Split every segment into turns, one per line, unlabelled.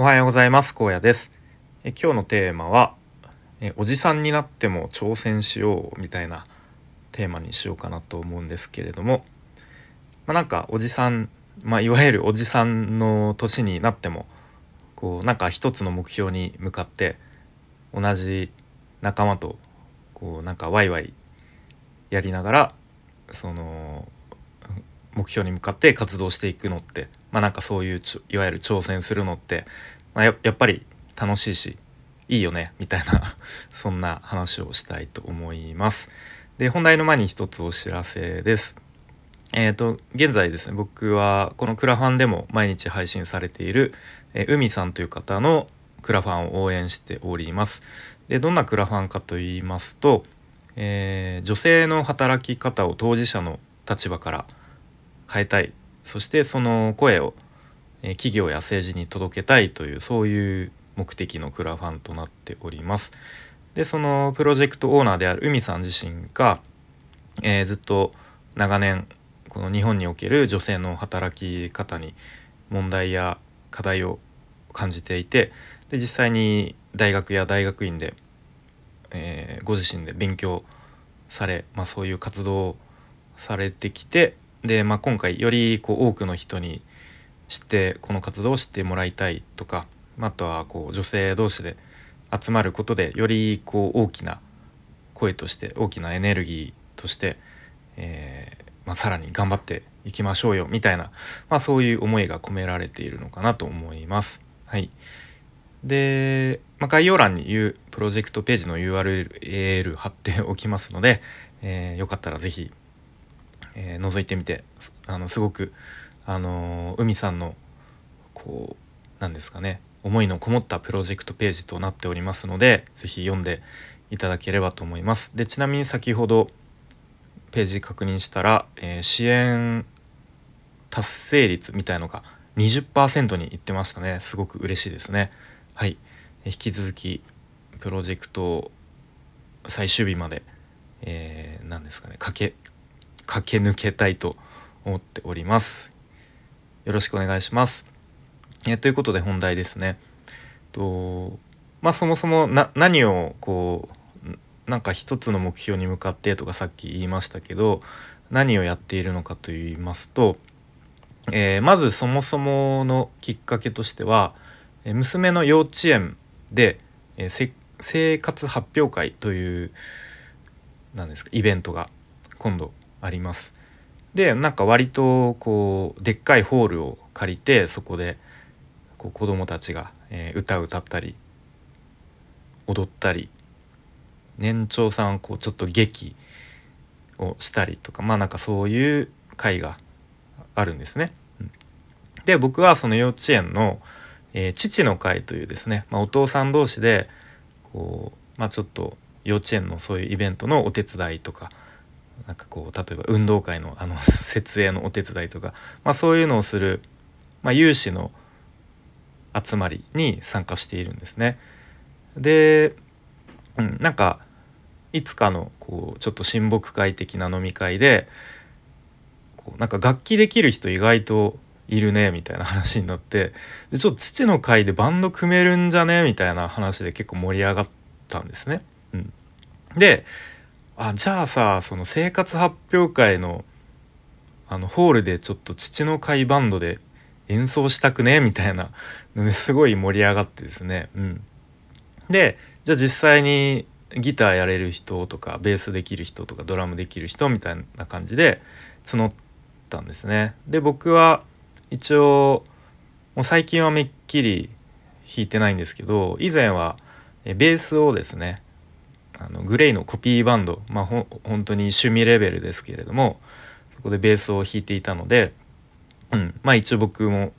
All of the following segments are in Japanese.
おはようございます。高野です。え今日のテーマはえおじさんになっても挑戦しようみたいなテーマにしようかなと思うんですけれども。まあ、なんかおじさんまあ、いわゆるおじさんの年になってもこうなんか一つの目標に向かって同じ仲間とこうなんかワイワイやりながらその目標に向かって活動していくのってまあなんかそういういわゆる挑戦するのって、まあ、ややっぱり楽しいしいいよねみたいな そんな話をしたいと思います。で本題の前に一つお知らせです。えーと、現在ですね僕はこのクラファンでも毎日配信されている、えー、海さんという方のクラファンを応援しております。でどんなクラファンかと言いますと、えー、女性の働き方を当事者の立場から変えたいそしてその声を、企業や政治に届けたいというそういう目的のクラファンとなっております。でそのプロジェクトオーナーである海さん自身が、えー、ずっと長年この日本における女性の働き方に問題や課題を感じていてで実際に大学や大学院で、えー、ご自身で勉強され、まあ、そういう活動をされてきてで、まあ、今回よりこう多くの人に知ってこの活動を知ってもらいたいとか、あ、とはこう女性同士で集まることでよりこう大きな声として大きなエネルギーとして、えーまあ、さらに頑張っていきましょうよみたいな、まあ、そういう思いが込められているのかなと思います。はい、で、まあ、概要欄に言うプロジェクトページの URL 貼っておきますので、えー、よかったら是非、えー、覗いてみてあのすごく、あの海さんのこうなんですかね思いのこもったプロジェクトページとなっておりますので是非読んでいただければと思います。でちなみに先ほどページ確認したら、えー、支援達成率みたいのが20%にいってましたね。すごく嬉しいですね。はい。引き続きプロジェクト最終日まで、えー、何ですかね駆け駆け抜けたいと思っております。よろしくお願いします、え、ということで本題ですね。とまあそもそも何をこうなんか一つの目標に向かってとかさっき言いましたけど何をやっているのかと言いますと、えー、まずそもそものきっかけとしては娘の幼稚園で、えー、生活発表会という何ですかイベントが今度あります。でなんか割とこうでっかいホールを借りてそこでこう子どもたちが、え、歌を歌ったり踊ったり年長さんこうちょっと劇をしたりとかまあなんかそういう会があるんですね。で僕はその幼稚園の、えー、父の会というですね、まあ、お父さん同士でこう、まあ、ちょっと幼稚園のそういうイベントのお手伝いとかなんかこう例えば運動会のあの設営のお手伝いとか、まあ、そういうのをする、まあ、有志の集まりに参加しているんですね。で、うん、なんかいつかのこうちょっと親睦会的な飲み会でこうなんか楽器できる人意外といるねみたいな話になってでちょっと父の会でバンド組めるんじゃねみたいな話で結構盛り上がったんですね。うん、であじゃあさその生活発表会のあのホールでちょっと父の会バンドで演奏したくねみたいなのですごい盛り上がってですね。うん、でじゃあ実際にギターやれる人とかベースできる人とかドラムできる人みたいな感じで募ったんですね。で僕は一応もう最近はめっきり弾いてないんですけど以前はベースをですねあのグレイのコピーバンドまあほ本当に趣味レベルですけれどもそこでベースを弾いていたので、うん、まあ一応僕も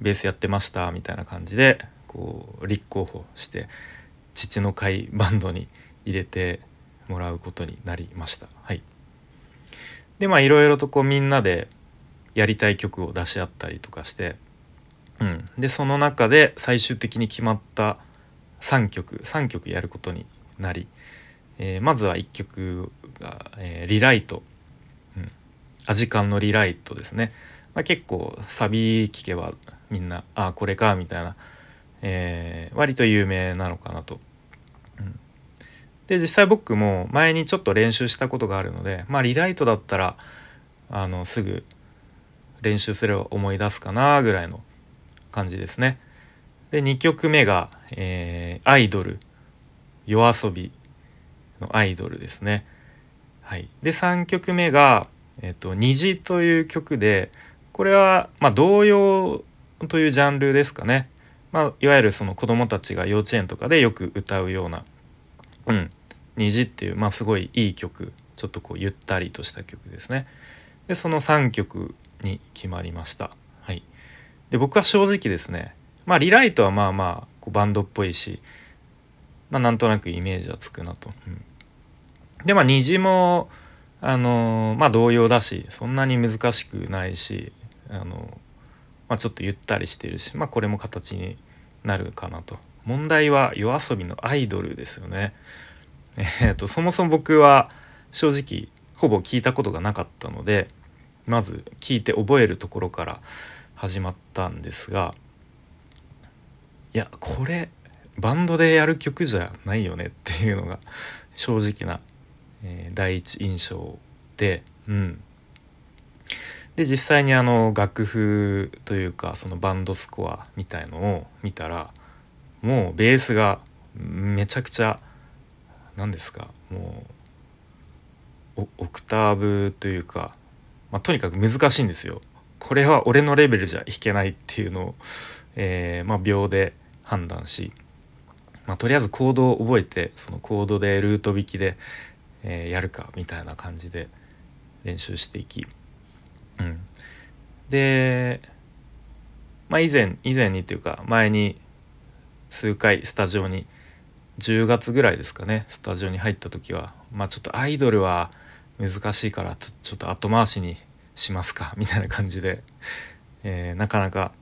ベースやってましたみたいな感じでこう立候補して父の会バンドに入れてもらうことになりました。はい、でまあいろいろとこうみんなでやりたい曲を出し合ったりとかして、うん、でその中で最終的に決まった3曲3曲やることになり、えー、まずは1曲が「えー、リライト」うん、アジカンのリライトですね、まあ、結構サビ聴けばみんなあこれかみたいな、えー、割と有名なのかなと。うん、で実際僕も前にちょっと練習したことがあるのでまあリライトだったらあのすぐ練習すれば思い出すかなぐらいの感じですね。で2曲目が、えー、アイドル。夜遊び。のアイドルですね。はい、で3曲目が「えーと、虹」という曲でこれは、まあ、童謡というジャンルですかね。まあ、いわゆるその子どもたちが幼稚園とかでよく歌うような「うん、虹」っていう、まあ、すごいいい曲ちょっとこうゆったりとした曲ですね。でその3曲に決まりました。はい、で僕は正直ですねまあリライトはまあまあこうバンドっぽいし、まあ、なんとなくイメージはつくなと。うん、でまあ虹もあの、まあ同様だしそんなに難しくないしあの、まあ、ちょっとゆったりしてるしまあこれも形になるかなと。問題は夜遊びのアイドルですよね。えー、とそもそも僕は正直ほぼ聞いたことがなかったのでまず聞いて覚えるところから始まったんですがいやこれバンドでやる曲じゃないよねっていうのが正直な、えー、第一印象でうんで実際にあの楽譜というかそのバンドスコアみたいのを見たらもうベースがめちゃくちゃ何ですかもうオクターブというかまあ、とにかく難しいんですよ。これは俺のレベルじゃ弾けないっていうのを、えー、まあ、秒で判断し、まあ、とりあえずコードを覚えてそのコードでルート弾きで、えー、やるかみたいな感じで練習していき、うん、で、まあ、以前以前にっていうか前に数回スタジオに10月ぐらいですかねスタジオに入った時はまあちょっとアイドルは難しいからちょっと後回しにしますか みたいな感じで、えー、なかなか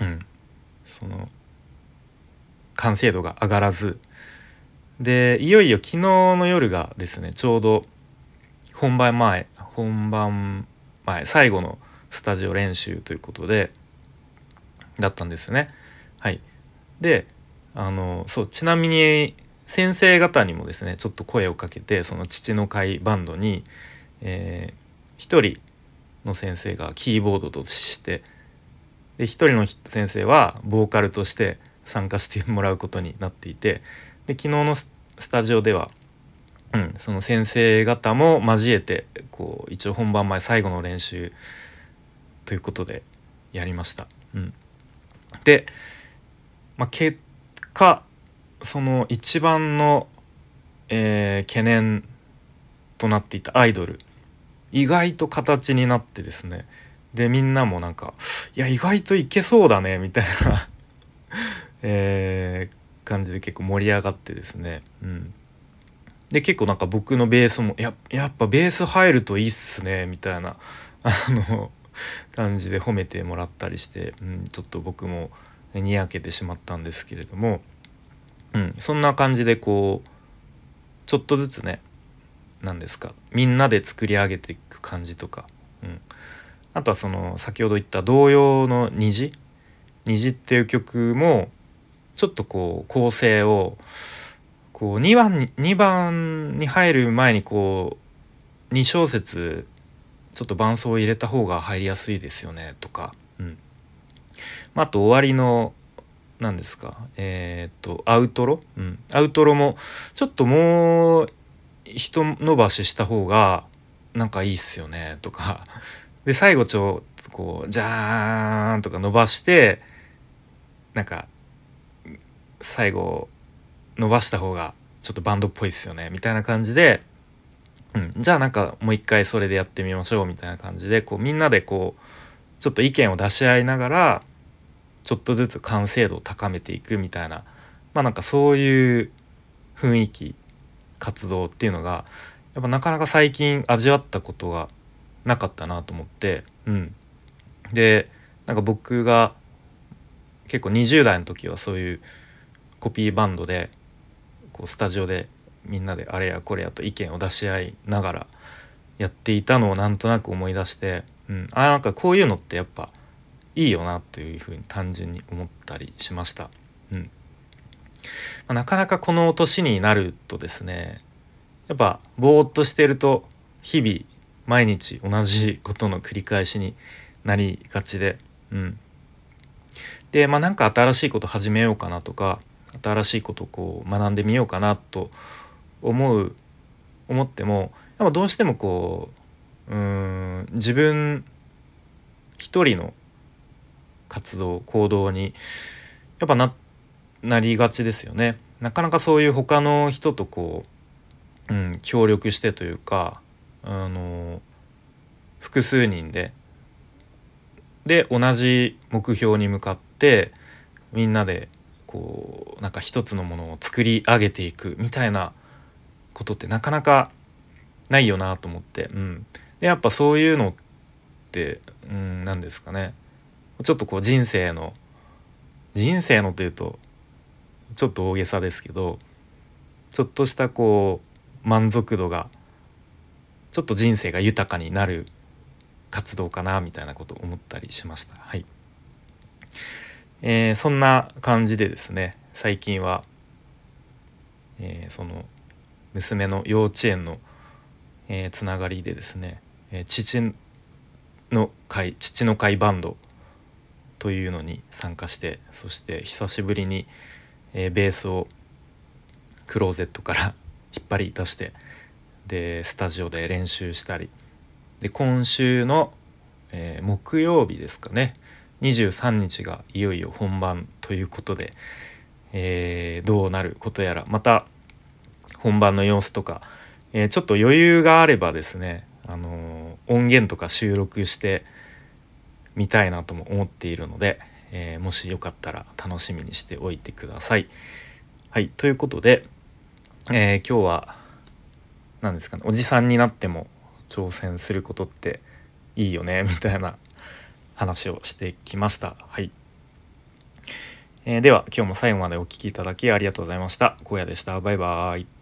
うんその完成度が上がらずでいよいよ昨日の夜がですねちょうど本番前本番前最後のスタジオ練習ということでだったんですね。はい、であのそうちなみに先生方にもですねちょっと声をかけてその父の会バンドに、えー、1人の先生がキーボードとしてで1人の先生はボーカルとして参加してもらうことになっていてで昨日のスタジオでは、うん、その先生方も交えてこう一応本番前最後の練習ということでやりました。うん、で、まあ、結果その一番の、えー、懸念となっていたアイドル意外と形になってですねでみんなもなんか「いや意外といけそうだね」みたいな えー、感じで結構盛り上がってですね、うん、で結構なんか僕のベースも「ややっぱベース入るといいっすね」みたいな あの感じで褒めてもらったりして、うん、ちょっと僕もにやけてしまったんですけれども。うん、そんな感じでこうちょっとずつね何ですかみんなで作り上げていく感じとか、うん、あとはその先ほど言った童謡の「虹」「虹」っていう曲もちょっとこう構成をこう2番に ,2 番に入る前にこう2小節ちょっと伴奏を入れた方が入りやすいですよねとか、うん。あ、と終わりの何ですか。えっ、とアウトロ、うん、アウトロもちょっともう一伸ばしした方がなんかいいっすよねとか。で最後ちょっとこうジャーンとか伸ばしてなんか最後伸ばした方がちょっとバンドっぽいっすよね。みたいな感じで、うん、じゃあなんかもう一回それでやってみましょうみたいな感じでこうみんなでこうちょっと意見を出し合いながらちょっとずつ完成度を高めていくみたいな。まあなんかそういう雰囲気活動っていうのがやっぱなかなか最近味わったことがなかったなと思ってうん。でなんか僕が結構20代の時はそういうコピーバンドでこうスタジオでみんなであれやこれやと意見を出し合いながらやっていたのをなんとなく思い出して、うん、あなんかこういうのってやっぱいいよなというふうに単純に思ったりしました。うんまあ、なかなかこの年になるとですねやっぱぼーっとしてると日々毎日同じことの繰り返しになりがちで、うん、でまあなんか新しいこと始めようかなとか新しいことをこう学んでみようかなと思う思ってもやっぱどうしてもこううん自分一人の活動行動にやっぱななりがちですよね。なかなかそういう他の人とこう、うん、協力してというかあの複数人でで同じ目標に向かってみんなでこうなんか一つのものを作り上げていくみたいなことってなかなかないよなと思って、うん、でやっぱそういうのってうん何ですかね。ちょっとこう人生の人生のというとちょっと大げさですけどちょっとしたこう満足度がちょっと人生が豊かになる活動かなみたいなことを思ったりしました。はい。えー、そんな感じでですね最近は、えー、その娘の幼稚園の、えー、つながりでですね、え、父の会父の会バンドというのに参加してそして久しぶりに、え、ベースをクローゼットから 引っ張り出してでスタジオで練習したりで今週の、え、木曜日ですかね23日がいよいよ本番ということで、えー、どうなることやらまた本番の様子とか、えー、ちょっと余裕があればですね、あの音源とか収録してみたいなとも思っているので、えもしよかったら楽しみにしておいてください。はいということで、え今日は何ですかねおじさんになっても挑戦することっていいよねみたいな話をしてきました。はい。えー、では今日も最後までお聴きいただきありがとうございました。荒野でした。バイバーイ。